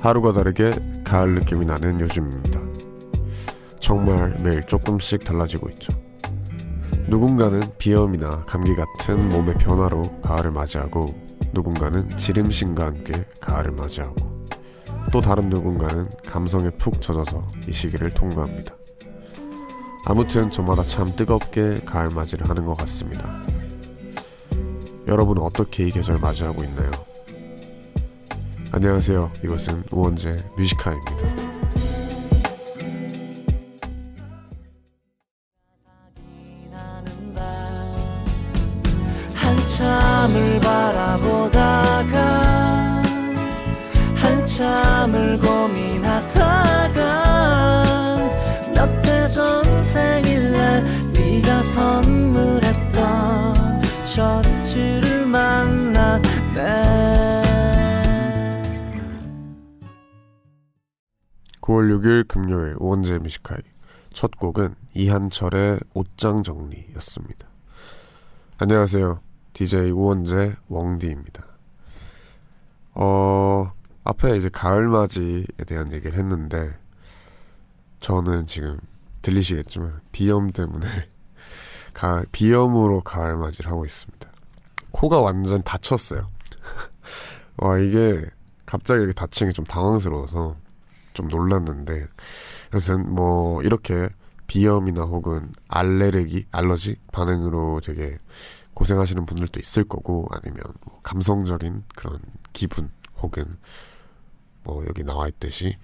하루가 다르게 가을 느낌이 나는 요즘입니다. 정말 매일 조금씩 달라지고 있죠. 누군가는 비염이나 감기 같은 몸의 변화로 가을을 맞이하고 누군가는 지름신과 함께 가을을 맞이하고 또 다른 누군가는 감성에 푹 젖어서 이 시기를 통과합니다. 아무튼 저마다 참 뜨겁게 가을 맞이를 하는 것 같습니다. 여러분은 어떻게 이 계절 맞이하고 있나요? 안녕하세요. 이것은 우원재 뮤지카입니다. 9월 6일 금요일 우원재 뮤지카이 첫 곡은 이한철의 옷장 정리였습니다. 안녕하세요. DJ 우원재 웡디입니다. 어, 앞에 이제 가을맞이에 대한 얘기를 했는데, 저는 지금 들리시겠지만, 비염 때문에, 가, 비염으로 가을맞이를 하고 있습니다. 코가 완전 다쳤어요. 와, 이게 갑자기 이렇게 다친 게좀 당황스러워서 좀 놀랐는데, 여튼 뭐, 이렇게 비염이나 혹은 알레르기, 알러지 반응으로 되게 고생하시는 분들도 있을 거고 아니면 뭐 감성적인 그런 기분 혹은 뭐 여기 나와 있듯이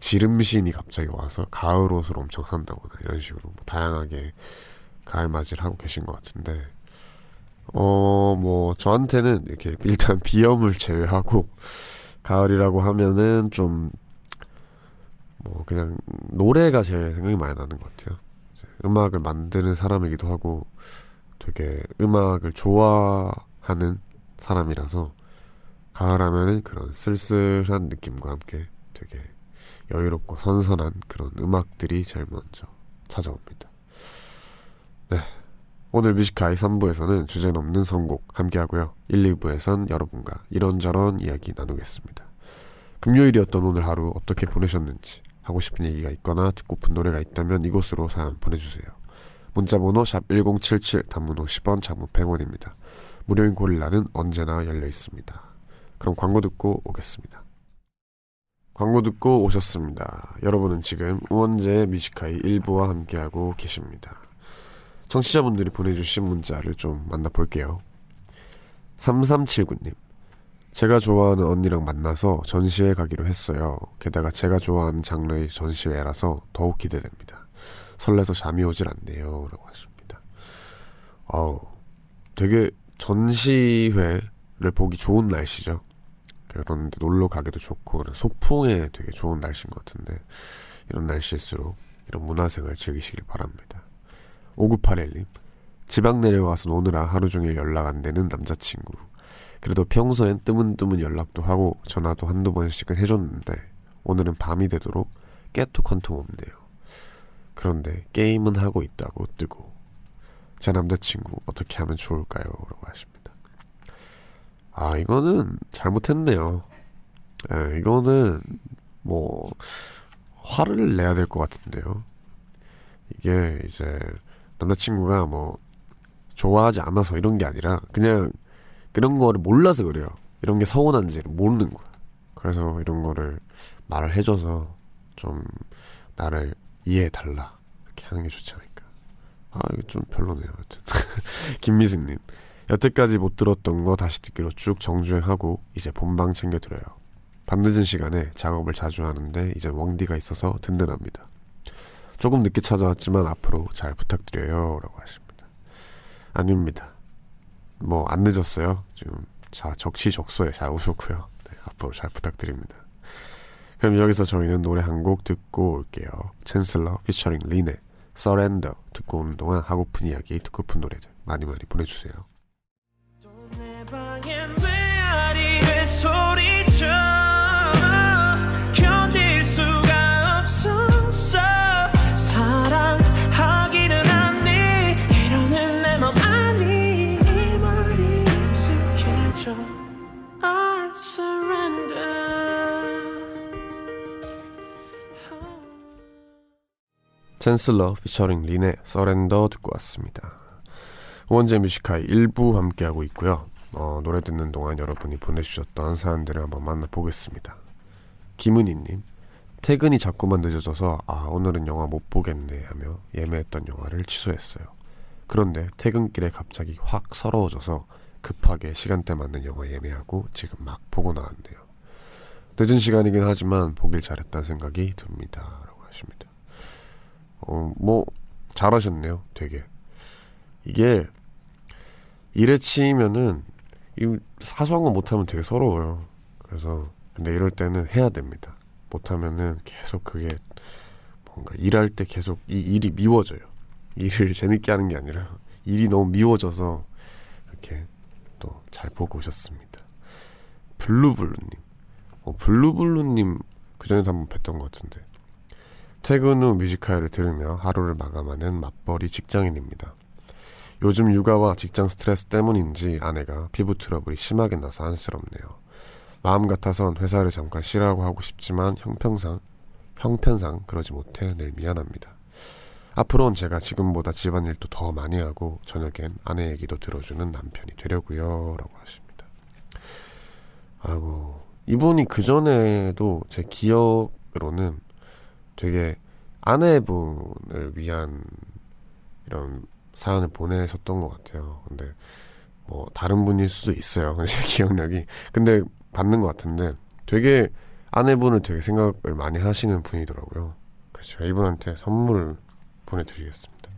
지름신이 갑자기 와서 가을 옷을 엄청 산다거나 이런 식으로 뭐 다양하게 가을 맞이를 하고 계신 것 같은데 어 뭐 저한테는 이렇게 일단 비염을 제외하고 가을이라고 하면은 좀 뭐 그냥 노래가 제일 생각이 많이 나는 것 같아요. 음악을 만드는 사람이기도 하고 되게 음악을 좋아하는 사람이라서 가을하면은 그런 쓸쓸한 느낌과 함께 되게 여유롭고 선선한 그런 음악들이 제일 먼저 찾아옵니다. 네. 오늘 뮤지카이 3부에서는 주제 넘는 선곡 함께 하고요. 1, 2부에선 여러분과 이런저런 이야기 나누겠습니다. 금요일이었던 오늘 하루 어떻게 보내셨는지 하고 싶은 얘기가 있거나 듣고픈 노래가 있다면 이곳으로 사연 보내주세요. 문자번호 샵 1077 단문 50원 장문 100원입니다. 무료인 고릴라는 언제나 열려 있습니다. 그럼 광고 듣고 오겠습니다. 광고 듣고 오셨습니다. 여러분은 지금 우원재 뮤지카이 1부와 함께하고 계십니다. 청취자분들이 보내주신 문자를 좀 만나볼게요. 3379님. 제가 좋아하는 언니랑 만나서 전시회 가기로 했어요. 게다가 제가 좋아하는 장르의 전시회라서 더욱 기대됩니다. 설레서 잠이 오질 않네요. 라고 하십니다. 어우, 되게 전시회를 보기 좋은 날씨죠. 그런데 놀러 가기도 좋고, 소풍에 되게 좋은 날씨인 것 같은데, 이런 날씨일수록 이런 문화생활 즐기시길 바랍니다. 5981님, 지방 내려가서 노느라 하루 종일 연락 안 되는 남자친구. 그래도 평소엔 뜨문뜨문 연락도 하고 전화도 한두 번씩은 해줬는데 오늘은 밤이 되도록 깨톡 한 통 없네요. 그런데 게임은 하고 있다고 뜨고 제 남자친구 어떻게 하면 좋을까요? 라고 하십니다. 아 이거는 잘못했네요. 예, 이거는 뭐 화를 내야 될 것 같은데요. 이게 이제 남자친구가 뭐 좋아하지 않아서 이런 게 아니라 그냥 그런 거를 몰라서 그래요. 이런 게 서운한지를 모르는 거야. 그래서 이런 거를 말을 해줘서 좀 나를 이해해달라. 이렇게 하는 게 좋지 않을까. 아, 이거 좀 별로네요. 하여튼. 김미승님. 여태까지 못 들었던 거 다시 듣기로 쭉 정주행하고 이제 본방 챙겨드려요. 밤늦은 시간에 작업을 자주 하는데 이제 웡디가 있어서 든든합니다. 조금 늦게 찾아왔지만 앞으로 잘 부탁드려요. 라고 하십니다. 아닙니다. 뭐 안 늦었어요. 지금 자 적시적소에 잘 오셨고요. 네, 앞으로 잘 부탁드립니다. 그럼 여기서 저희는 노래 한 곡 듣고 올게요. 챈슬러 피처링 린의 Surrender 듣고 오는 동안 하고픈 이야기 듣고픈 노래들 많이 많이 보내주세요. 챈슬러 피처링 린의 서렌더 듣고 왔습니다. 원제 뮤지카이 일부 함께하고 있고요. 어, 노래 듣는 동안 여러분이 보내주셨던 사연들을 한번 만나보겠습니다. 김은희님, 퇴근이 자꾸만 늦어져서 아 오늘은 영화 못 보겠네 하며 예매했던 영화를 취소했어요. 그런데 퇴근길에 갑자기 확 서러워져서 급하게 시간대 맞는 영화 예매하고 지금 막 보고 나왔네요. 늦은 시간이긴 하지만 보길 잘했다는 생각이 듭니다. 라고 하십니다. 어, 뭐, 잘하셨네요. 되게. 이게, 일에 치이면은, 이 사소한 거 못하면 되게 서러워요. 그래서, 근데 이럴 때는 해야 됩니다. 못하면은 계속 그게, 뭔가 일할 때 계속 이 일이 미워져요. 일을 재밌게 하는 게 아니라, 일이 너무 미워져서, 이렇게 또 잘 보고 오셨습니다. 블루블루님. 어, 블루블루님 그 전에도 한번 뵀던 것 같은데 퇴근 후 Music High를 들으며 하루를 마감하는 맞벌이 직장인입니다. 요즘 육아와 직장 스트레스 때문인지 아내가 피부 트러블이 심하게 나서 안쓰럽네요. 마음 같아선 회사를 잠깐 쉬라고 하고 싶지만 형평상 형편상 그러지 못해 늘 미안합니다. 앞으로는 제가 지금보다 집안일도 더 많이 하고 저녁엔 아내 얘기도 들어주는 남편이 되려고요 라고 하십니다. 아이고 이분이 그 전에도 제 기억으로는 되게 아내분을 위한 이런 사연을 보내셨던 것 같아요. 근데 뭐 다른 분일 수도 있어요. 제 기억력이. 근데 받는 것 같은데 되게 아내분을 되게 생각을 많이 하시는 분이더라고요. 그래서 이분한테 선물을 보내드리겠습니다.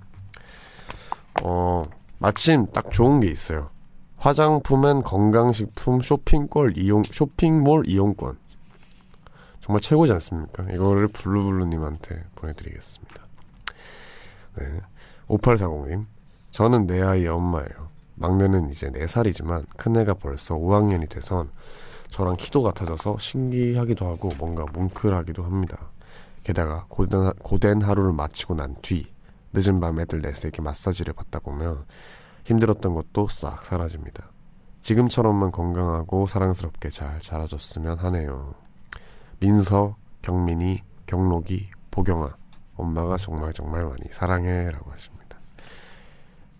어, 마침 딱 좋은 게 있어요. 화장품엔 건강식품 쇼핑몰 이용 쇼핑몰 이용권 정말 최고지 않습니까? 이거를 블루블루님한테 보내드리겠습니다. 네. 5840님 저는 내 아이의 엄마예요. 막내는 이제 4살이지만 큰애가 벌써 5학년이 돼선 저랑 키도 같아져서 신기하기도 하고 뭔가 뭉클하기도 합니다. 게다가 고된, 고된 하루를 마치고 난 뒤 늦은 밤 애들 넷에게 마사지를 받다 보면 힘들었던 것도 싹 사라집니다. 지금처럼만 건강하고 사랑스럽게 잘 자라줬으면 하네요. 민서, 경민이, 경록이, 보경아, 엄마가 정말 정말 많이 사랑해 라고 하십니다.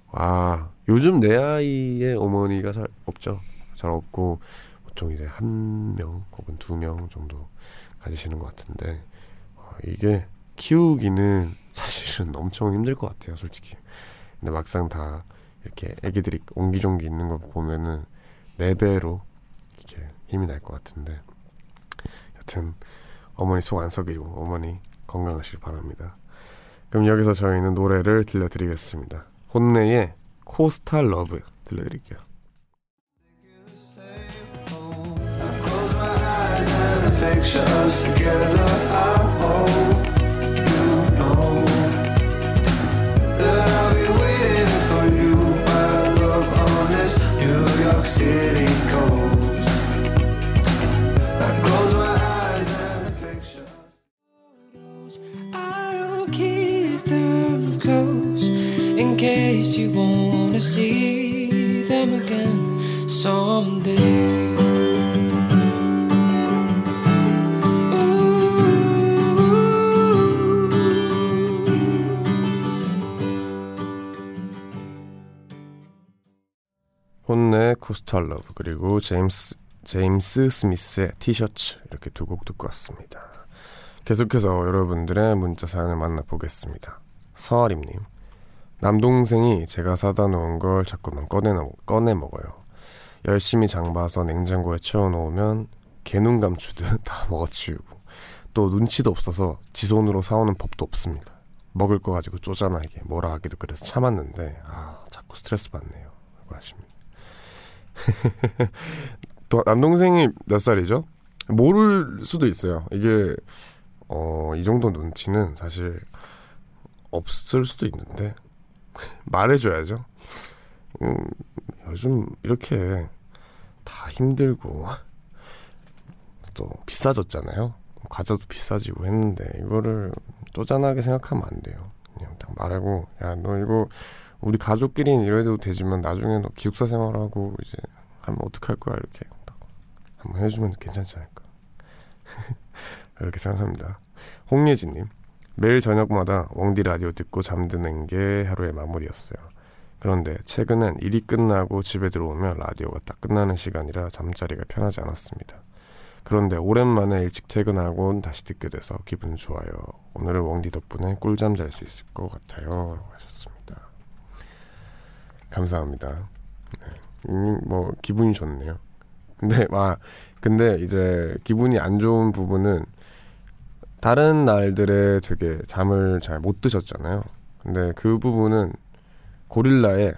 와, 요즘 내 아이의 어머니가 잘 없죠. 잘 없고, 보통 이제 한 명 혹은 두 명 정도 가지시는 것 같은데, 와, 이게 키우기는 사실은 엄청 힘들 것 같아요, 솔직히. 근데 막상 다 이렇게 애기들이 옹기종기 있는 거 보면은 네 배로 이렇게 힘이 날 것 같은데 여튼 어머니 속 안 썩이고 어머니 건강하시길 바랍니다. 그럼 여기서 저희는 노래를 들려드리겠습니다. HONNE의 Coastal Love 들려드릴게요. Hope wanna see them again someday. HONNE Coastal Love 그리고 제임스 제임스 스미스의 티셔츠 이렇게 두 곡 듣고 왔습니다. 계속해서 여러분들의 문자 사연을 만나보겠습니다. 서아림님 남동생이 제가 사다 놓은 걸 자꾸만 꺼내, 꺼내 먹어요. 열심히 장봐서 냉장고에 채워놓으면 게눈 감추듯 다 먹어치우고 또 눈치도 없어서 지 손으로 사오는 법도 없습니다. 먹을 거 가지고 쪼잔하게 뭐라 하기도 그래서 참았는데 아 자꾸 스트레스 받네요. 라고 하십니다. 또 남동생이 몇 살이죠? 모를 수도 있어요. 이게 어, 이 정도 눈치는 사실 없을 수도 있는데 말해줘야죠. 음, 요즘 이렇게 다 힘들고 또 비싸졌잖아요. 과자도 비싸지고 했는데 이거를 쪼잔하게 생각하면 안 돼요. 그냥 딱 말하고 야 너 이거 우리 가족끼리는 이래도 되지만 나중에 너 기숙사 생활하고 이제 하면 어떡할 거야 이렇게 딱 한번 해주면 괜찮지 않을까. 그렇게 생각합니다. 홍예진님, 매일 저녁마다 웡디 라디오 듣고 잠드는 게 하루의 마무리였어요. 그런데 최근엔 일이 끝나고 집에 들어오면 라디오가 딱 끝나는 시간이라 잠자리가 편하지 않았습니다. 그런데 오랜만에 일찍 퇴근하고 다시 듣게 돼서 기분 좋아요. 오늘은 웡디 덕분에 꿀잠 잘 수 있을 것 같아요. 라고 하셨습니다. 감사합니다. 네. 음, 뭐 기분이 좋네요. 근데 막 근데 이제 기분이 안 좋은 부분은 다른 날들에 되게 잠을 잘 못 드셨잖아요. 근데 그 부분은 고릴라의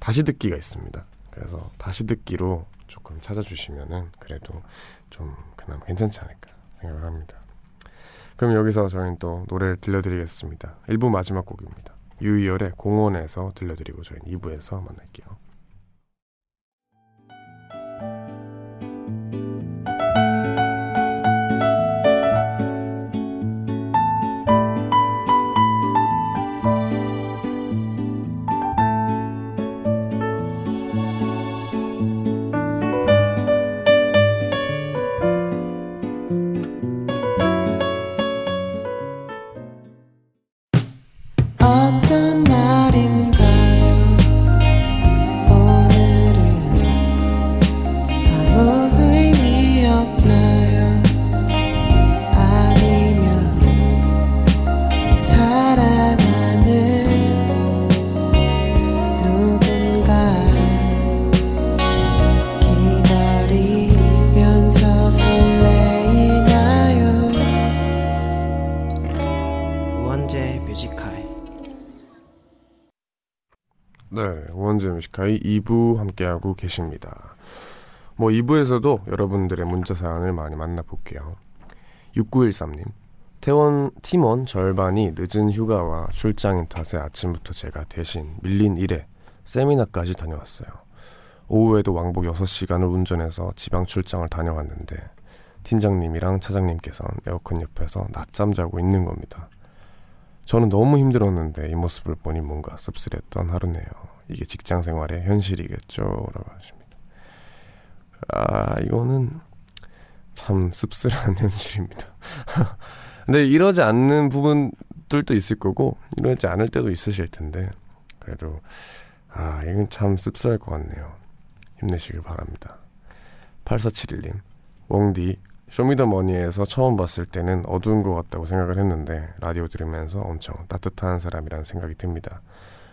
다시 듣기가 있습니다. 그래서 다시 듣기로 조금 찾아주시면은 그래도 좀 그나마 괜찮지 않을까 생각을 합니다. 그럼 여기서 저희는 또 노래를 들려드리겠습니다. 1부 마지막 곡입니다. 유이열의 공원에서 들려드리고 저희는 2부에서 만날게요. 뮤지카이 2부 함께하고 계십니다. 뭐 2부에서도 여러분들의 문자 사연을 많이 만나볼게요. 6913님, 태원 팀원 절반이 늦은 휴가와 출장인 탓에 아침부터 제가 대신 밀린 일에 세미나까지 다녀왔어요. 오후에도 왕복 6시간을 운전해서 지방 출장을 다녀왔는데 팀장님이랑 차장님께서는 에어컨 옆에서 낮잠 자고 있는 겁니다. 저는 너무 힘들었는데 이 모습을 보니 뭔가 씁쓸했던 하루네요. 이게 직장 생활의 현실이겠죠? 라고 하십니다. 아, 이거는 참 씁쓸한 현실입니다. 근데 이러지 않는 부분들도 있을 거고, 이러지 않을 때도 있으실 텐데, 그래도, 아, 이건 참 씁쓸할 것 같네요. 힘내시길 바랍니다. 8471님, 웡디, 쇼미더머니에서 처음 봤을 때는 어두운 것 같다고 생각을 했는데 라디오 들으면서 엄청 따뜻한 사람이라는 생각이 듭니다.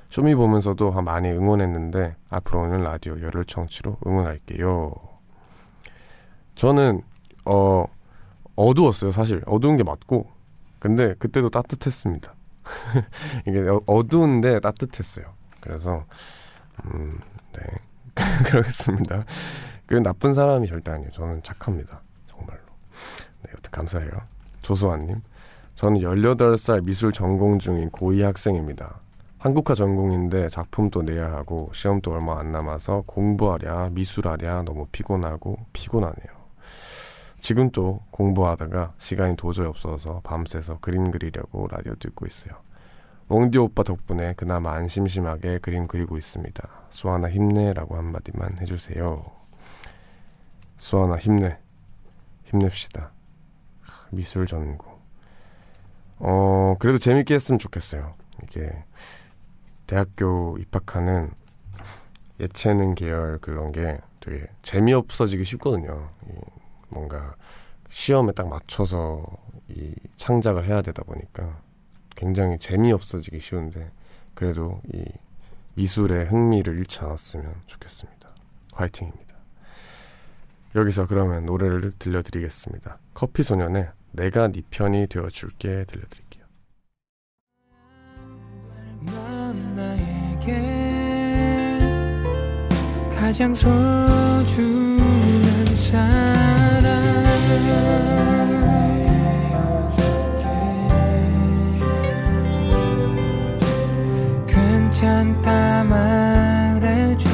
쇼미 보면서도 많이 응원했는데 앞으로는 라디오 열혈 청취로 응원할게요. 저는 어 어두웠어요 사실 어두운 게 맞고 근데 그때도 따뜻했습니다. 이게 어- 어두운데 따뜻했어요. 그래서 음, 네 그러겠습니다. 그 나쁜 사람이 절대 아니에요. 저는 착합니다. 정말로. 네, 여튼 감사해요. 조소환님. 저는 18살 미술 전공 중인 고2 학생입니다. 한국화 전공인데 작품도 내야 하고 시험도 얼마 안 남아서 공부하랴 미술하랴 너무 피곤하고 피곤하네요. 지금 또 공부하다가 시간이 도저히 없어서 밤새서 그림 그리려고 라디오 듣고 있어요. 웡디 오빠 덕분에 그나마 안 심심하게 그림 그리고 있습니다. 수아나 힘내라고 한마디만 해주세요. 수아나 힘내. 힘냅시다. 미술 전공. 어, 그래도 재밌게 했으면 좋겠어요. 이게 대학교 입학하는 예체능 계열 그런 게 되게 재미없어지기 쉽거든요. 이 뭔가 시험에 딱 맞춰서 이 창작을 해야 되다 보니까 굉장히 재미없어지기 쉬운데 그래도 이 미술의 흥미를 잃지 않았으면 좋겠습니다. 화이팅입니다. 여기서 그러면 노래를 들려드리겠습니다. 커피 소년의 내가 네 편이 되어줄게 들려드릴게요. 가장 소중한 사람 괜찮다 말해줄게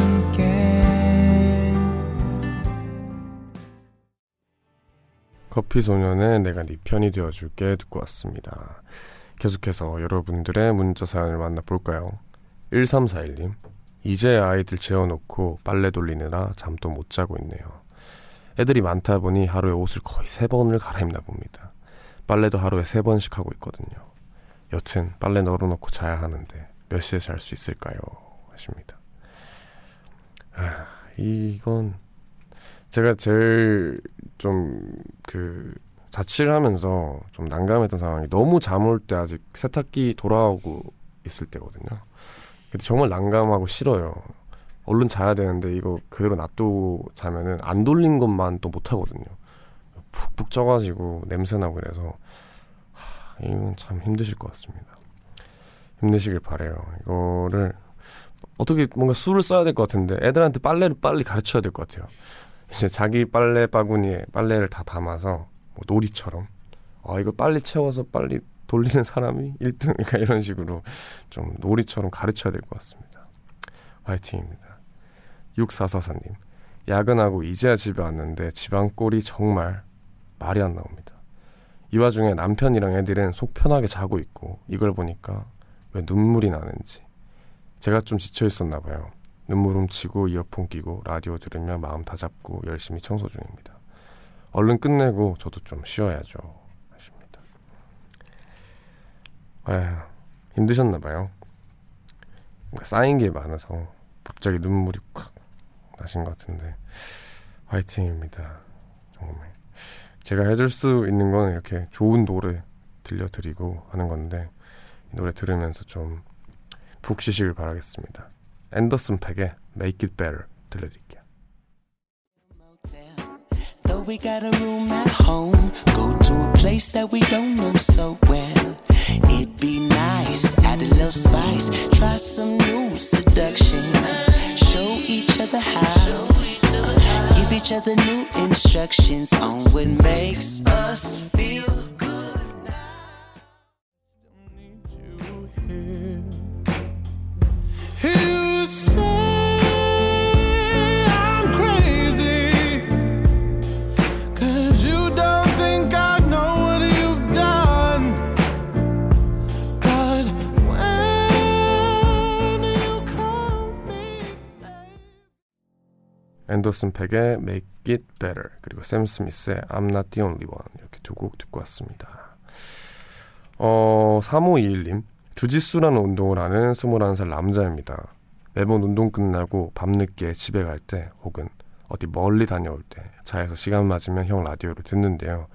커피 소년의 내가 네 편이 되어줄게 듣고 왔습니다. 계속해서 여러분들의 문자 사연을 만나볼까요? 1341님 이제 아이들 재워놓고 빨래 돌리느라 잠도 못 자고 있네요. 애들이 많다 보니 하루에 옷을 거의 세 번을 갈아입나 봅니다. 빨래도 하루에 세 번씩 하고 있거든요. 여튼 빨래 널어놓고 자야 하는데 몇 시에 잘 수 있을까요? 하십니다. 아, 이건 제가 제일 좀 그 자취를 하면서 좀 난감했던 상황이 너무 잠 올 때 아직 세탁기 돌아오고 있을 때거든요. 정말 난감하고 싫어요. 얼른 자야 되는데 이거 그대로 놔두고 자면은 안 돌린 것만 또 못 하거든요. 푹푹 쪄가지고 냄새 나고 그래서 하, 이건 참 힘드실 것 같습니다. 힘내시길 바래요. 이거를 어떻게 뭔가 수를 써야 될 것 같은데 애들한테 빨래를 빨리 가르쳐야 될 것 같아요. 이제 자기 빨래 바구니에 빨래를 다 담아서 뭐 놀이처럼 아 이거 빨리 채워서 빨리 돌리는 사람이 1등 그러니까 이런 식으로 좀 놀이처럼 가르쳐야 될 것 같습니다. 화이팅입니다. 6444님 야근하고 이제야 집에 왔는데 집안 꼴이 정말 말이 안 나옵니다. 이 와중에 남편이랑 애들은 속 편하게 자고 있고 이걸 보니까 왜 눈물이 나는지 제가 좀 지쳐 있었나 봐요. 눈물 훔치고 이어폰 끼고 라디오 들으며 마음 다잡고 열심히 청소 중입니다. 얼른 끝내고 저도 좀 쉬어야죠. 하십니다. 힘드셨나 봐요. 뭔가 쌓인 게 많아서 갑자기 눈물이 콱 나신 것 같은데 화이팅입니다. 정말 제가 해줄 수 있는 건 이렇게 좋은 노래 들려드리고 하는 건데 이 노래 들으면서 좀 푹 쉬시길 바라겠습니다. 앤더슨 팩의 Make It Better 들려드릴게요. We got a room at home, go to a place that we don't know so well. It'd be nice, add a little spice, try some new seduction. Show each other how, give each other new instructions on what makes us feel good. You say I'm 앤더슨 팩의 Make It Better 그리고 샘 스미스의 I'm Not The Only One 이렇게 두 곡 듣고 왔습니다. 어 3521님 주짓수라는 운동을 하는 21살 남자입니다. 매번 운동 끝나고 밤늦게 집에 갈 때 혹은 어디 멀리 다녀올 때 차에서 시간 맞으면 형 라디오를 듣는데요.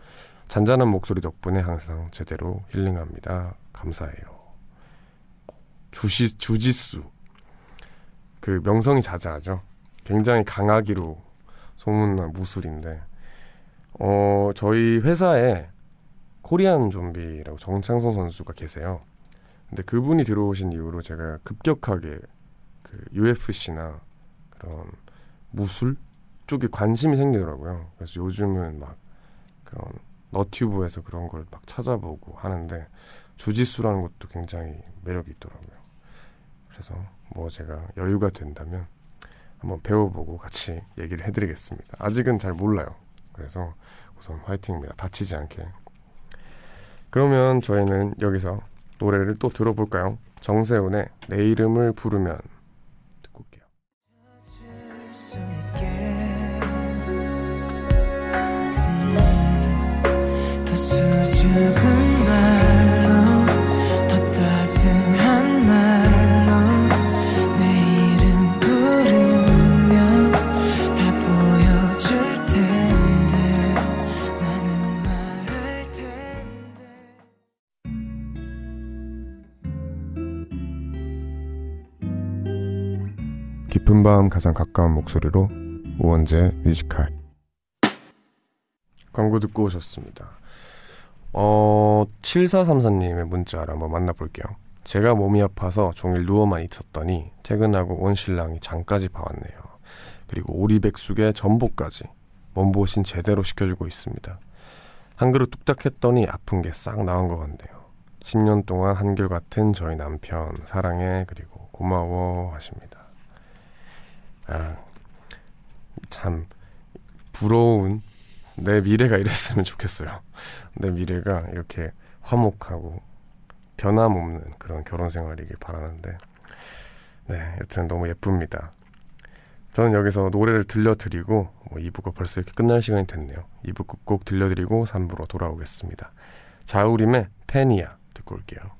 잔잔한 목소리 덕분에 항상 제대로 힐링합니다. 감사해요. 주시, 주짓수 그 명성이 자자하죠. 굉장히 강하기로 소문난 무술인데 어 저희 회사에 코리안 좀비라고 정창성 선수가 계세요. 근데 그분이 들어오신 이후로 제가 급격하게 그 UFC나 그런 무술 쪽에 관심이 생기더라고요. 그래서 요즘은 막 그런 너튜브에서 그런 걸 막 찾아보고 하는데 주짓수라는 것도 굉장히 매력이 있더라고요. 그래서 뭐 제가 여유가 된다면 한번 배워보고 같이 얘기를 해드리겠습니다. 아직은 잘 몰라요. 그래서 우선 화이팅입니다. 다치지 않게. 그러면 저희는 여기서 노래를 또 들어볼까요? 정세훈의 내 이름을 부르면 듣고 올게요. 수 밤 가장 가까운 목소리로 우원재 뮤지컬 광고 듣고 오셨습니다. 어, 7434님의 문자를 한번 만나볼게요. 제가 몸이 아파서 종일 누워만 있었더니 퇴근하고 온 신랑이 장까지 봐왔네요. 그리고 오리백숙에 전복까지 몸보신 제대로 시켜주고 있습니다. 한 그릇 뚝딱 했더니 아픈 게 싹 나은 것 같네요. 10년 동안 한결같은 저희 남편 사랑해 그리고 고마워 하십니다. 아, 참 부러운 내 미래가 이랬으면 좋겠어요. 내 미래가 이렇게 화목하고 변함없는 그런 결혼 생활이길 바라는데 네, 여튼 너무 예쁩니다. 저는 여기서 노래를 들려드리고 뭐 2부가 벌써 이렇게 끝날 시간이 됐네요. 2부 끝곡 들려드리고 3부로 돌아오겠습니다. 자우림의 페니아 듣고 올게요.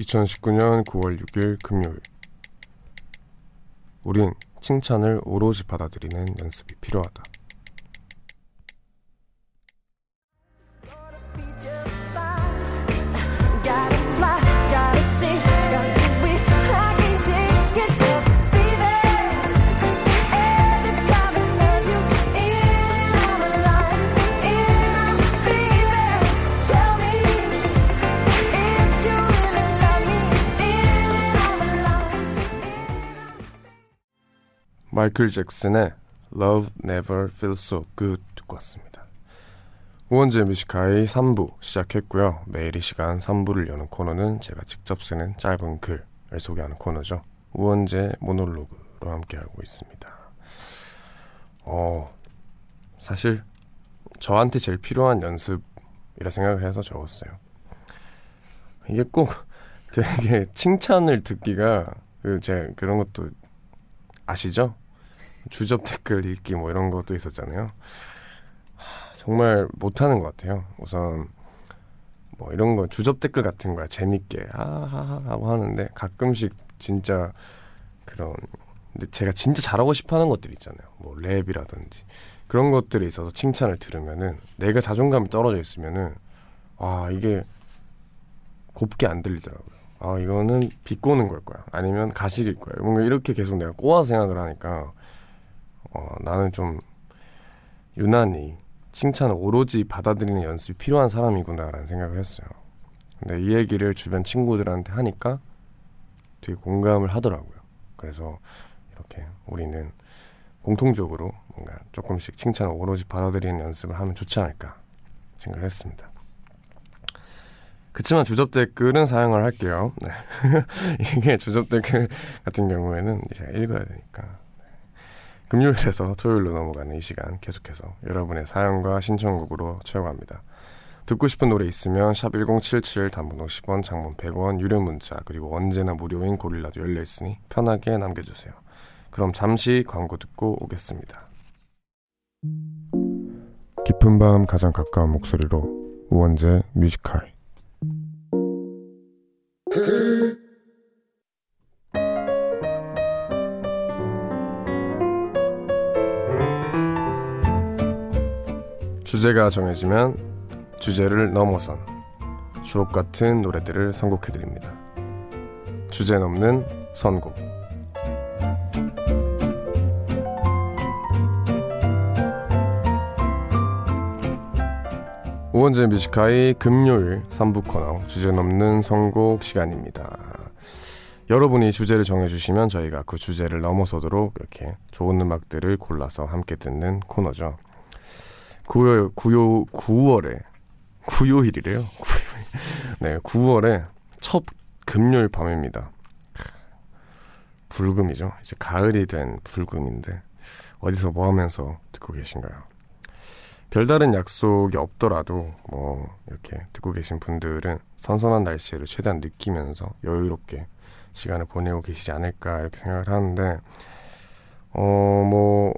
2019년 9월 6일 금요일 우린 칭찬을 오롯이 받아들이는 연습이 필요하다. 마이클 잭슨의 Love Never Feels So Good 듣고 왔습니다. 우원재 뮤지카이 3부 시작했고요. 매일 이 시간 3부를 여는 코너는 제가 직접 쓰는 짧은 글을 소개하는 코너죠. 우원재 모놀로그로 함께하고 있습니다. 어, 사실 저한테 제일 필요한 연습이라 생각을 해서 적었어요. 이게 꼭 되게 칭찬을 듣기가 그 제가 그런 것도 아시죠? 주접 댓글 읽기 뭐 이런 것도 있었잖아요. 하, 정말 못하는 것 같아요. 우선 뭐 이런 거 주접 댓글 같은 거야 재밌게 하하하 하고 하는데 가끔씩 진짜 그런 근데 제가 진짜 잘하고 싶어하는 것들 있잖아요. 뭐 랩이라든지 그런 것들에 있어서 칭찬을 들으면은 내가 자존감이 떨어져 있으면은 아 이게 곱게 안 들리더라고요. 아 이거는 비꼬는 걸 거야. 아니면 가식일 거야. 뭔가 이렇게 계속 내가 꼬아 생각을 하니까 어, 나는 좀 유난히 칭찬을 오로지 받아들이는 연습이 필요한 사람이구나라는 생각을 했어요. 근데 이 얘기를 주변 친구들한테 하니까 되게 공감을 하더라고요. 그래서 이렇게 우리는 공통적으로 뭔가 조금씩 칭찬을 오로지 받아들이는 연습을 하면 좋지 않을까 생각을 했습니다. 그치만 주접 댓글은 사용을 할게요. 네. 이게 주접 댓글 같은 경우에는 제가 읽어야 되니까. 네. 금요일에서 토요일로 넘어가는 이 시간 계속해서 여러분의 사연과 신청곡으로 채워갑니다. 듣고 싶은 노래 있으면 샵 1077 단문 50원 장문 100원 유료 문자 그리고 언제나 무료인 고릴라도 열려있으니 편하게 남겨주세요. 그럼 잠시 광고 듣고 오겠습니다. 깊은 밤 가장 가까운 목소리로 우원재 뮤지컬 주제가 정해지면 주제를 넘어선 주옥 같은 노래들을 선곡해 드립니다. 주제 넘는 선곡. 오원재 뮤지카의 금요일 3부 코너 주제 넘는 선곡 시간입니다. 여러분이 주제를 정해주시면 저희가 그 주제를 넘어서도록 이렇게 좋은 음악들을 골라서 함께 듣는 코너죠. 9월, 9요, 9월에, 9요일이래요. 9요일. 네, 9월에 첫 금요일 밤입니다. 불금이죠. 이제 가을이 된 불금인데, 어디서 뭐 하면서 듣고 계신가요? 별다른 약속이 없더라도, 뭐, 이렇게 듣고 계신 분들은 선선한 날씨를 최대한 느끼면서 여유롭게 시간을 보내고 계시지 않을까, 이렇게 생각을 하는데, 어, 뭐,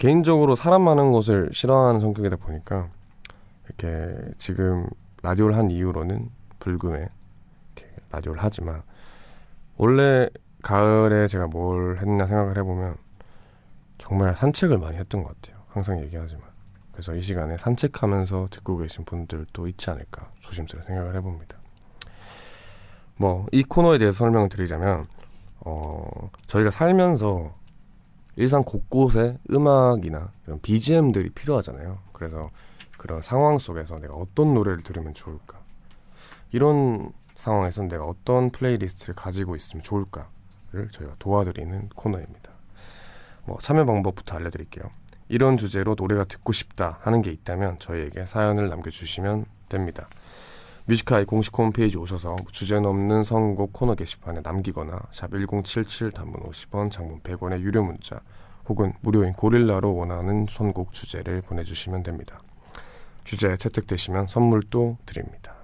개인적으로 사람 많은 곳을 싫어하는 성격이다 보니까 이렇게 지금 라디오를 한 이후로는 불금에 라디오를 하지만 원래 가을에 제가 뭘 했나 생각을 해보면 정말 산책을 많이 했던 것 같아요. 항상 얘기하지만 그래서 이 시간에 산책하면서 듣고 계신 분들도 있지 않을까 조심스레 생각을 해봅니다. 뭐 이 코너에 대해서 설명을 드리자면 어 저희가 살면서 일상 곳곳에 음악이나 이런 BGM들이 필요하잖아요. 그래서 그런 상황 속에서 내가 어떤 노래를 들으면 좋을까? 이런 상황에서 내가 어떤 playlist를 가지고 있으면 좋을까를 저희가 도와드리는 코너입니다. 뭐 참여 방법부터 알려드릴게요. 이런 주제로 노래가 듣고 싶다 하는 게 있다면 저희에게 사연을 남겨주시면 됩니다. Music High 공식 홈페이지 오셔서 주제 넘는 선곡 코너 게시판에 남기거나 샵 1077 단문 50원 장문 100원의 유료 문자 혹은 무료인 고릴라로 원하는 선곡 주제를 보내주시면 됩니다. 주제 채택되시면 선물도 드립니다.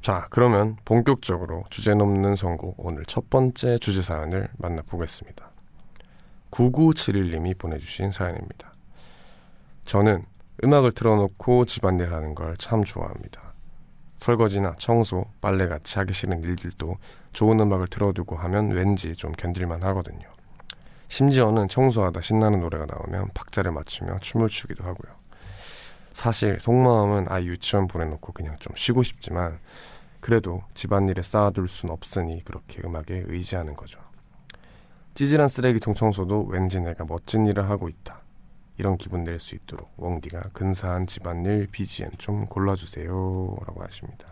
자, 그러면 본격적으로 주제 넘는 선곡 오늘 첫 번째 주제 사연을 만나보겠습니다. 9971님이 보내주신 사연입니다. 저는 음악을 틀어놓고 집안일 하는 걸 참 좋아합니다. 설거지나 청소, 빨래 같이 하기 싫은 일들도 좋은 음악을 틀어두고 하면 왠지 좀 견딜만 하거든요. 심지어는 청소하다 신나는 노래가 나오면 박자를 맞추며 춤을 추기도 하고요. 사실 속마음은 아이 유치원 보내놓고 그냥 좀 쉬고 싶지만 그래도 집안일에 쌓아둘 순 없으니 그렇게 음악에 의지하는 거죠. 찌질한 쓰레기통 청소도 왠지 내가 멋진 일을 하고 있다. 이런 기분 낼 수 있도록 웡디가 근사한 집안일 BGM 좀 골라주세요. 라고 하십니다.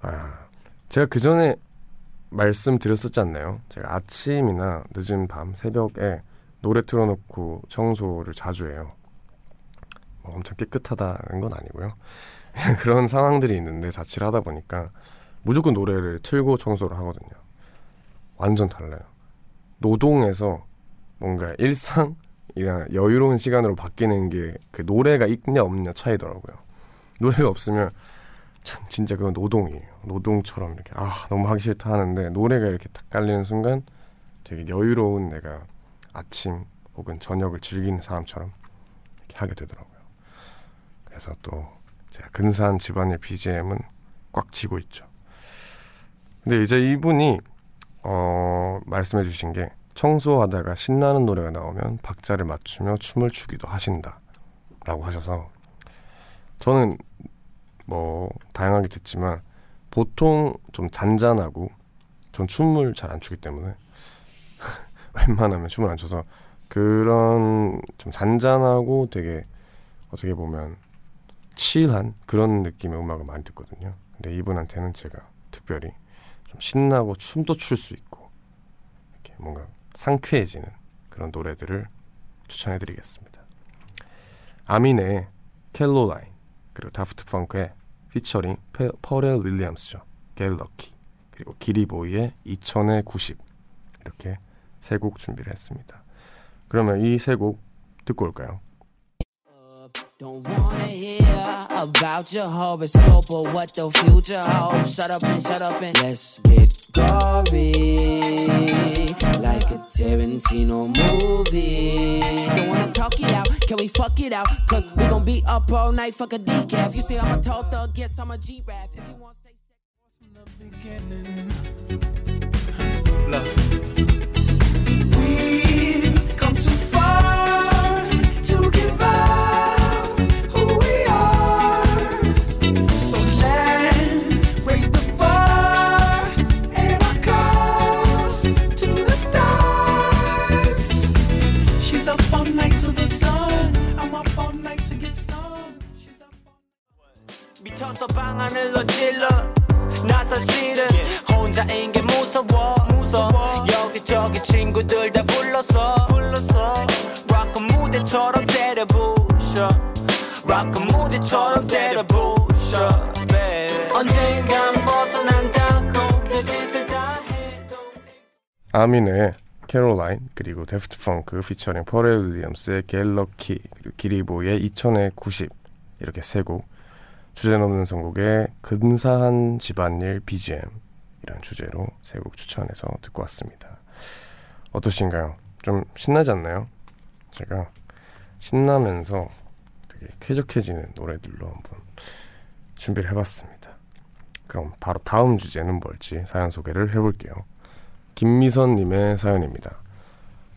아, 제가 그 전에 말씀드렸었지 않나요? 제가 아침이나 늦은 밤, 새벽에 노래 틀어놓고 청소를 자주 해요. 뭐 엄청 깨끗하다는 건 아니고요. 그런 상황들이 있는데 자취를 하다 보니까 무조건 노래를 틀고 청소를 하거든요. 완전 달라요. 노동에서 뭔가 일상 이랑 여유로운 시간으로 바뀌는 게 그 노래가 있냐 없냐 차이더라고요. 노래가 없으면 참 진짜 그건 노동이에요. 노동처럼 이렇게 아 너무 하기 싫다 하는데 노래가 이렇게 딱 깔리는 순간 되게 여유로운 내가 아침 혹은 저녁을 즐기는 사람처럼 이렇게 하게 되더라고요. 그래서 또 제가 근사한 집안일 BGM은 꽉 쥐고 있죠. 근데 이제 이분이 어, 말씀해 주신 게 청소하다가 신나는 노래가 나오면 박자를 맞추며 춤을 추기도 하신다 라고 하셔서 저는 뭐 다양하게 듣지만 보통 좀 잔잔하고 전 춤을 잘 안 추기 때문에 웬만하면 춤을 안 춰서 그런 좀 잔잔하고 되게 어떻게 보면 칠한 그런 느낌의 음악을 많이 듣거든요. 근데 이분한테는 제가 특별히 좀 신나고 춤도 출 수 있고 이렇게 뭔가 상쾌해지는 그런 노래들을 추천해드리겠습니다. 아민의 켈로라인 그리고 다프트 펑크의 피처링 페, 퍼렐 윌리엄스죠. 갤럭키 그리고 기리보이의 2000의 90 이렇게 세 곡 준비를 했습니다. 그러면 이 세 곡 듣고 올까요? Don't wanna hear about your horoscope or what the future holds. Shut up and shut up and let's get gory, like a Tarantino movie. Don't wanna talk it out, can we fuck it out? Cause we gon' be up all night, fuck a decaf. You say I'm a tall thug, guess I'm a G-Rap. If you want say beginning. Look. We've come too far to give up Aminé의 Caroline 그리고 Daft Punk featuring Pharrell Williams의 Get Lucky 그리고 기리보이의 2000의 90 이렇게 세곡 주제 넘는 선곡의 근사한 집안일 BGM 이런 주제로 세 곡 추천해서 듣고 왔습니다. 어떠신가요? 좀 신나지 않나요? 제가 신나면서 되게 쾌적해지는 노래들로 한번 준비를 해봤습니다. 그럼 바로 다음 주제는 뭘지 사연 소개를 해볼게요. 김미선님의 사연입니다.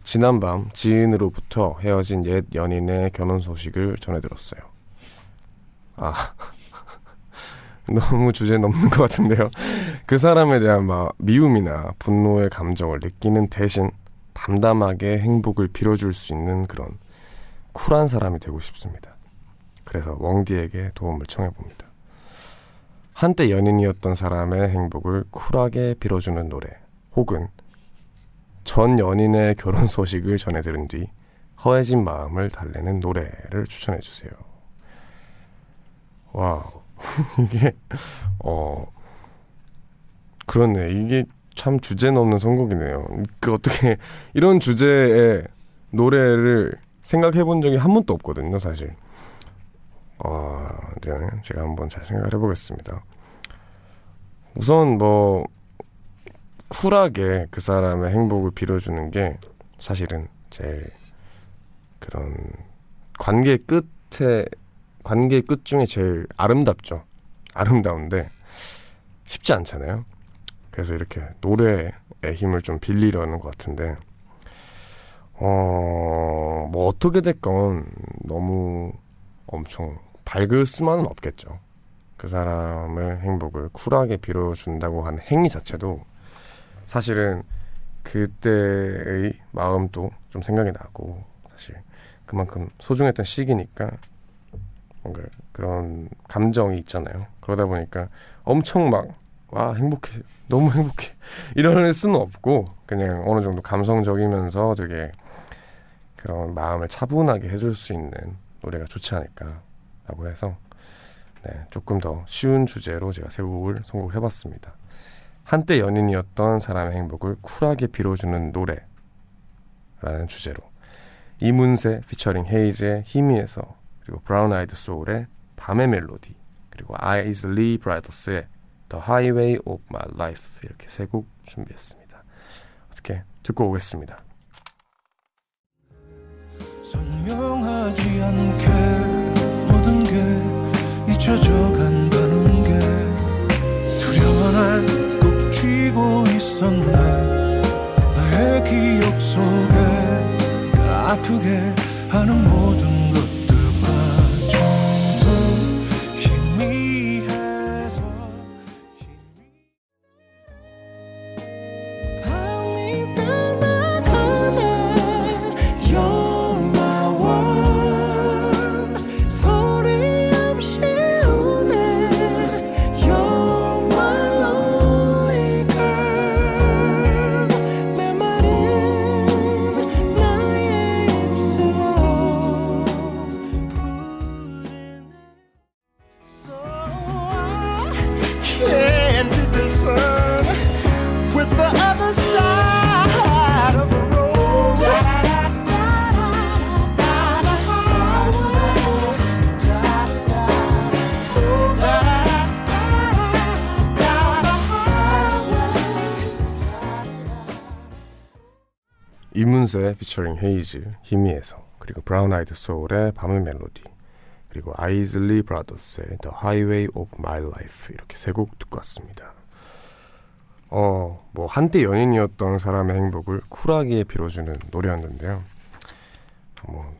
지난밤 지인으로부터 헤어진 옛 연인의 결혼 소식을 전해들었어요. 아, 너무 주제 넘는 것 같은데요. 그 사람에 대한 막 미움이나 분노의 감정을 느끼는 대신 담담하게 행복을 빌어줄 수 있는 그런 쿨한 사람이 되고 싶습니다. 그래서 웡디에게 도움을 청해봅니다. 한때 연인이었던 사람의 행복을 쿨하게 빌어주는 노래 혹은 전 연인의 결혼 소식을 전해 들은 뒤 허해진 마음을 달래는 노래를 추천해 주세요. Wow. 이게, 어, 그렇네. 이게 참 주제 넘는 선곡이네요. 그 어떻게, 이런 주제의 노래를 생각해 본 적이 한 번도 없거든요, 사실. 어, 제가 한번 잘 생각을 해보겠습니다. 우선 뭐, 쿨하게 그 사람의 행복을 빌어주는 게 사실은 제일 그런 관계 끝에 관계 끝 중에 제일 아름답죠. 아름다운데 쉽지 않잖아요. 그래서 이렇게 노래의 힘을 좀 빌리려는 것 같은데 어, 뭐 어떻게 됐건 너무 엄청 밝을 수만은 없겠죠. 그 사람의 행복을 쿨하게 빌어준다고 하는 행위 자체도 사실은 그때의 마음도 좀 생각이 나고 사실 그만큼 소중했던 시기니까 뭔가 그런 감정이 있잖아요. 그러다 보니까 엄청 막 와 행복해 너무 행복해 이럴 수는 없고 그냥 어느 정도 감성적이면서 되게 그런 마음을 차분하게 해줄 수 있는 노래가 좋지 않을까라고 해서 네, 조금 더 쉬운 주제로 제가 세 곡을 선곡을 해봤습니다. 한때 연인이었던 사람의 행복을 쿨하게 빌어주는 노래라는 주제로 이문세 피처링 헤이즈의 희미에서 그리고 브라운 아이드 소울의 밤의 멜로디 그리고 아이즐리 브라더스의 The Highway of My Life 이렇게 세 곡 준비했습니다. 어떻게 듣고 오겠습니다. 선명하지 않게 모든 게 잊혀져 간다는 게 두려워 난꼭 쥐고 있었네 나의 기억 속에 아프게 하는 모든 이문세 피처링 헤이즈 희미해서 그리고 브라운 아이드 소울의 밤의 멜로디 그리고 Isley Brothers의 The Highway of My Life 이렇게 세 곡 듣고 왔습니다. 어, 뭐 한때 연인이었던 사람의 행복을 쿨하게 빌어주는 노래였는데요. 뭐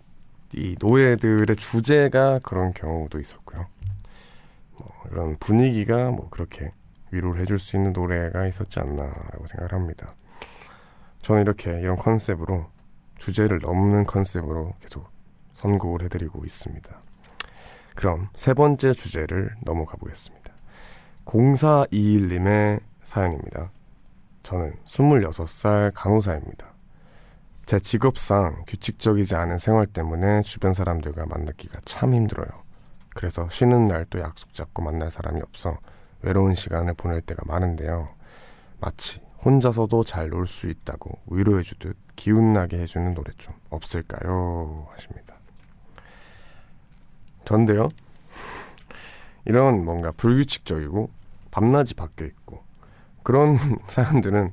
이 노래들의 주제가 그런 경우도 있었고요. 뭐 이런 분위기가 뭐 그렇게 위로를 해줄 수 있는 노래가 있었지 않나라고 생각을 합니다. 저는 이렇게 이런 컨셉으로 주제를 넘는 컨셉으로 계속 선곡을 해드리고 있습니다. 그럼 세 번째 주제를 넘어가 보겠습니다. 0421님의 사연입니다. 저는 26살 간호사입니다. 제 직업상 규칙적이지 않은 생활 때문에 주변 사람들과 만나기가 참 힘들어요. 그래서 쉬는 날 또 약속 잡고 만날 사람이 없어 외로운 시간을 보낼 때가 많은데요. 마치 혼자서도 잘 놀 수 있다고 위로해주듯 기운나게 해주는 노래 좀 없을까요? 하십니다. 전데요. 이런 뭔가 불규칙적이고 밤낮이 바뀌어 있고 그런 사연들은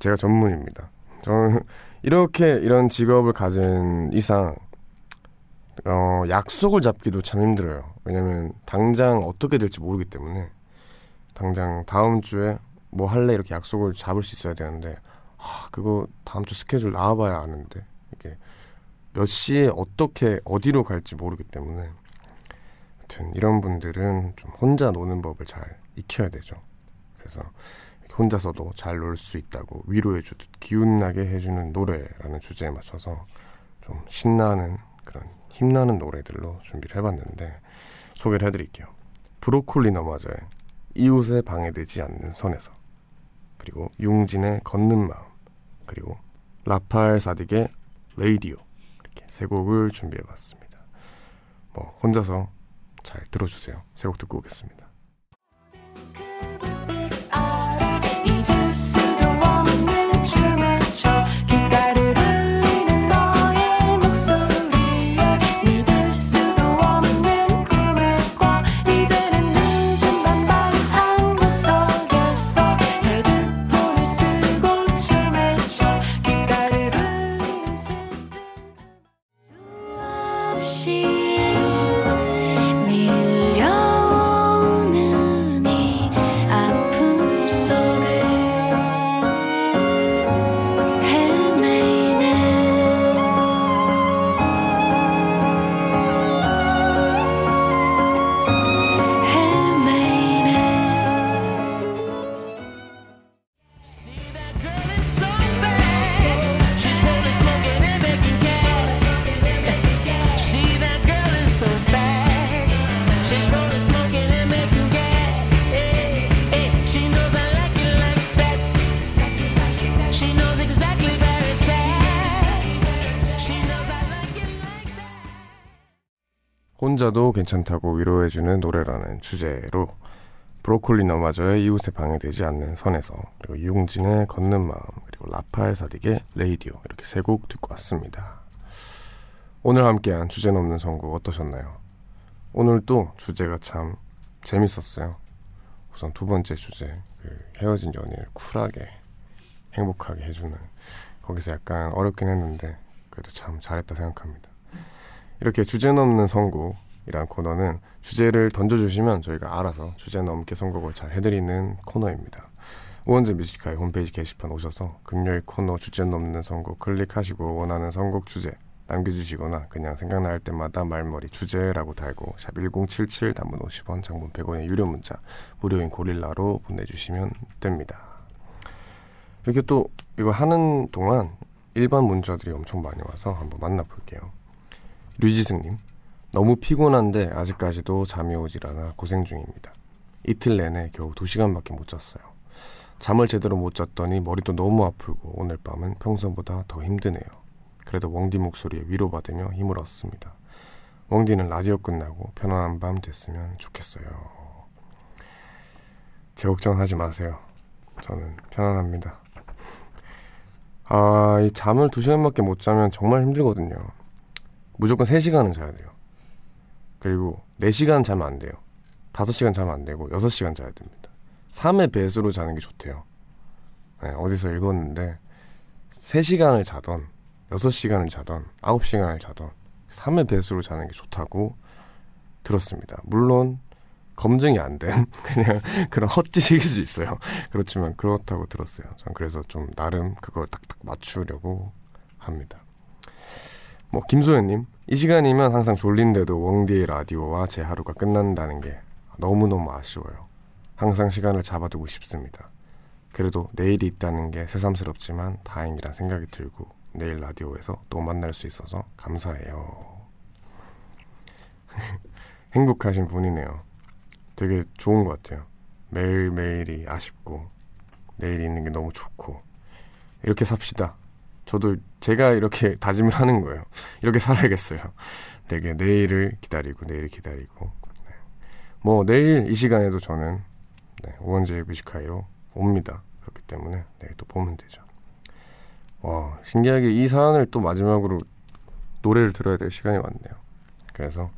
제가 전문입니다. 저는 이렇게 이런 직업을 가진 이상 어, 약속을 잡기도 참 힘들어요. 왜냐면 당장 어떻게 될지 모르기 때문에 당장 다음 주에 뭐 할래 이렇게 약속을 잡을 수 있어야 되는데 아 그거 다음 주 스케줄 나와봐야 아는데 이게 몇 시에 어떻게 어디로 갈지 모르기 때문에 하여튼 이런 분들은 좀 혼자 노는 법을 잘 익혀야 되죠. 그래서 혼자서도 잘 놀 수 있다고 위로해주듯 기운나게 해주는 노래라는 주제에 맞춰서 좀 신나는 그런 힘나는 노래들로 준비를 해봤는데 소개를 해드릴게요. 브로콜리 너마저의 이웃에 방해되지 않는 선에서 그리고 융진의 걷는 마음 그리고 라팔 사딕의 레이디오 이렇게 세 곡을 준비해봤습니다. 뭐 혼자서 잘 들어주세요. 새곡 듣고 오겠습니다. 혼자도 괜찮다고 위로해주는 노래라는 주제로 브로콜리 너마저의 이웃에 방해되지 않는 선에서 그리고 이용진의 걷는 마음 그리고 라파엘 사딕의 레이디오 이렇게 세 곡 듣고 왔습니다. 오늘 함께한 주제 넘는 선곡 어떠셨나요? 오늘 또 주제가 참 재밌었어요. 우선 두 번째 주제 그 헤어진 연인을 쿨하게 행복하게 해주는 거기서 약간 어렵긴 했는데 그래도 참 잘했다 생각합니다. 이렇게 주제 넘는 선곡 이란 코너는 주제를 던져주시면 저희가 알아서 주제 넘게 선곡을 잘 해드리는 코너입니다. 우원재 Music High 홈페이지 게시판 오셔서 금요일 코너 주제 넘는 선곡 클릭하시고 원하는 선곡 주제 남겨주시거나 그냥 생각날 때마다 말머리 주제라고 달고 샵 1077 단문 50원 장문 100원의 유료 문자 무료인 고릴라로 보내주시면 됩니다. 이렇게 또 이거 하는 동안 일반 문자들이 엄청 많이 와서 한번 만나볼게요. 류지승님, 너무 피곤한데 아직까지도 잠이 오질 않아 고생 중입니다. 이틀 내내 겨우 2시간밖에 못 잤어요. 잠을 제대로 못 잤더니 머리도 너무 아프고 오늘 밤은 평소보다 더 힘드네요. 그래도 웡디 목소리에 위로받으며 힘을 얻습니다. 웡디는 라디오 끝나고 편안한 밤 됐으면 좋겠어요. 제 걱정하지 마세요. 저는 편안합니다. 아, 이 잠을 2시간밖에 못 자면 정말 힘들거든요. 무조건 3시간은 자야 돼요. 그리고 4시간 자면 안 돼요. 5시간 자면 안 되고 6시간 자야 됩니다. 3의 배수로 자는 게 좋대요. 네, 어디서 읽었는데 3시간을 자던 6시간을 자던 9시간을 자던 3의 배수로 자는 게 좋다고 들었습니다. 물론 검증이 안 된 그냥 그런 헛지식일 수 있어요. 그렇지만 그렇다고 들었어요. 전 그래서 좀 나름 그걸 딱딱 맞추려고 합니다. 뭐 김소연님 이 시간이면 항상 졸린데도 웡디의 라디오와 제 하루가 끝난다는 게 너무너무 아쉬워요. 항상 시간을 잡아두고 싶습니다. 그래도 내일이 있다는 게 새삼스럽지만 다행이란 생각이 들고 내일 라디오에서 또 만날 수 있어서 감사해요. 행복하신 분이네요. 되게 좋은 것 같아요. 매일매일이 아쉽고 내일 있는 게 너무 좋고 이렇게 삽시다. 저도 제가 이렇게 다짐을 하는 거예요. 이렇게 살아야겠어요. 되게 내일을 기다리고 내일을 기다리고 네. 뭐 내일 이 시간에도 저는 네, 우원재의 뮤지카이로 옵니다. 그렇기 때문에 내일 또 보면 되죠. 와 신기하게 이 사연을 또 마지막으로 노래를 들어야 될 시간이 왔네요. 그래서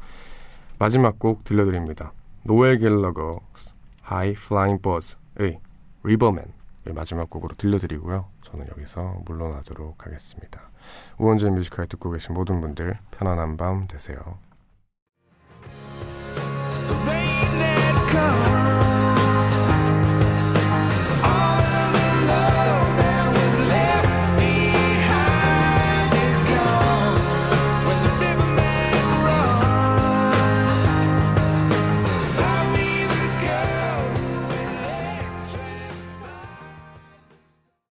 마지막 곡 들려드립니다. 노엘 갤러거 High Flying Buzz의 리버맨을 마지막 곡으로 들려드리고요. 저는 여기서 물러나도록 하겠습니다. 우원재 뮤지컬 듣고 계신 모든 분들 편안한 밤 되세요. 네.